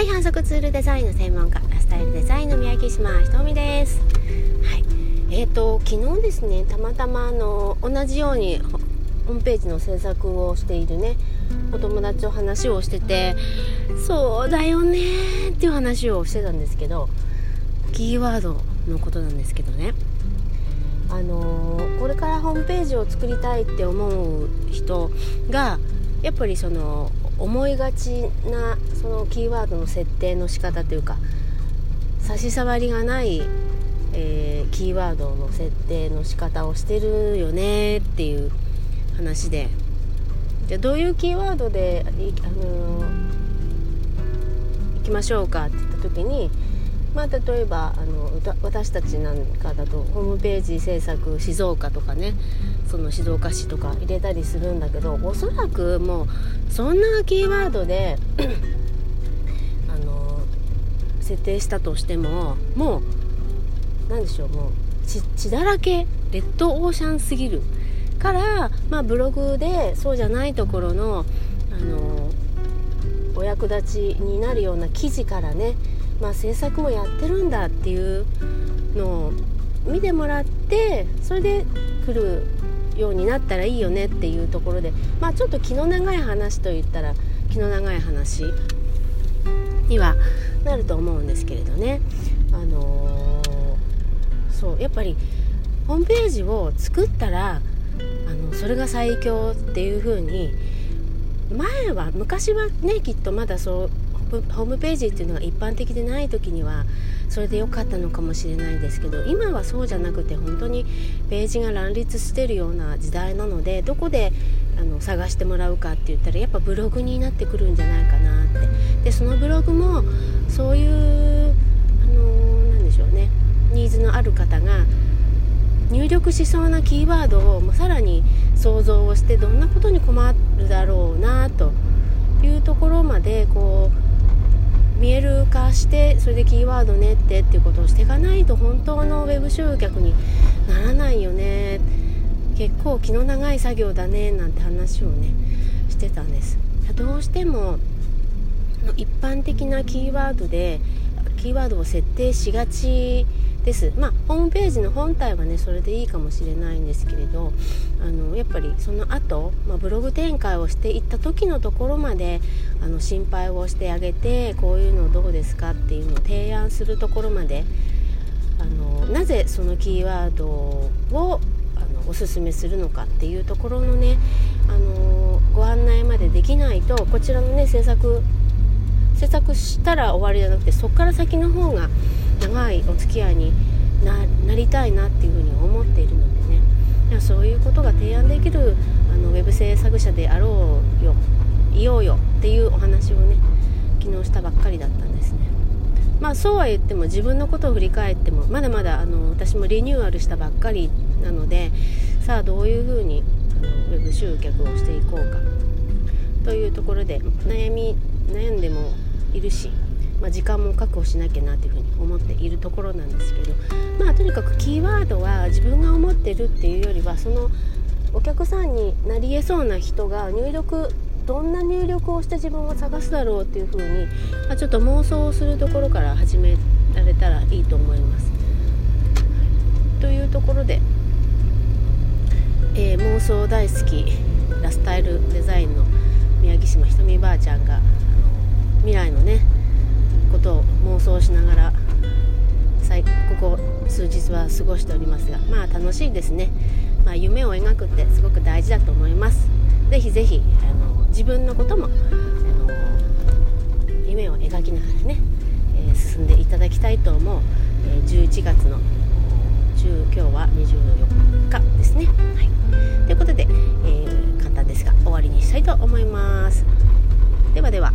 はい反則ツールデザインの専門家ラスタイルデザインの宮城島ひとみです。はい。えーと昨日ですねたまたまあの同じようにホームページの制作をしているねお友達と話をしててそうだよねっていう話をしてたんですけどキーワードのことなんですけどね。あのー、これからホームページを作りたいって思う人がやっぱりその思いがちなそのキーワードの設定の仕方というか差し障りがない、えー、キーワードの設定の仕方をしてるよねっていう話で。じゃどういうキーワードであのー、いきましょうかって言った時にまあ、例えばあの私たちなんかだとホームページ制作静岡とかね。その静岡市とか入れたりするんだけどおそらくもうそんなキーワードであの設定したとしてももう何でしょうもう血だらけレッドオーシャンすぎるから、まあ、ブログでそうじゃないところのあのお役立ちになるような記事からねまあ、制作もやってるんだっていうのを見てもらってそれで来るようになったらいいよねっていうところで、まあ、ちょっと気の長い話といったら気の長い話にはなると思うんですけれどね。あのー、そうやっぱりホームページを作ったらあのそれが最強っていう風に前は昔はねきっとまだそうホームページっていうのが一般的でない時にはそれで良かったのかもしれないですけど今はそうじゃなくて本当にページが乱立してるような時代なのでどこであの探してもらうかって言ったらやっぱブログになってくるんじゃないかなって。でそのブログもそういうあのー、でしょうね。ニーズのある方が入力しそうなキーワードをもうさらに想像をしてどんなことに困るだろうなというところまでこう見える化してそれでキーワードねってっていうことをしていかないと本当のウェブ集客にならないよね。結構気の長い作業だねなんて話をねしてたんです。どうしても一般的なキーワードでキーワードを設定しがちです。まあホームページの本体はねそれでいいかもしれないんですけれどあのやっぱりその後、まあ、ブログ展開をしていった時のところまであの心配をしてあげてこういうのどうですかっていうのを提案するところまであのなぜそのキーワードをあのおすすめするのかっていうところのねあのご案内までできないとこちらのね制作制作したら終わりじゃなくてそこから先の方が長いお付き合いになりたいなっていうふうに思っているのでね。そういうことが提案できるあのウェブ制作者であろうよいようよっていうお話をね昨日したばっかりだったんですね。まあそうは言っても自分のことを振り返ってもまだまだあの私もリニューアルしたばっかりなのでさあどういうふうにあのウェブ集客をしていこうかというところで悩み悩んでもいるしまあ、時間も確保しなきゃなというふうに思っているところなんですけどまあとにかくキーワードは自分が思ってるっていうよりはそのお客さんになりえそうな人が入力どんな入力をして自分を探すだろうっていうふうに、まあ、ちょっと妄想をするところから始められたらいいと思います。というところで、えー、妄想大好きラスタイルデザインの宮城島ひとみばあちゃんが未来のねことを妄想しながらここ数日は過ごしておりますがまあ楽しいですね、まあ、夢を描くってすごく大事だと思います。是非是非あの自分のこともあの夢を描きながらね、えー、進んでいただきたいと思う、えー、11月の10今日は24日ですね、はい、ということで、えー、簡単ですが終わりにしたいと思います。ではでは。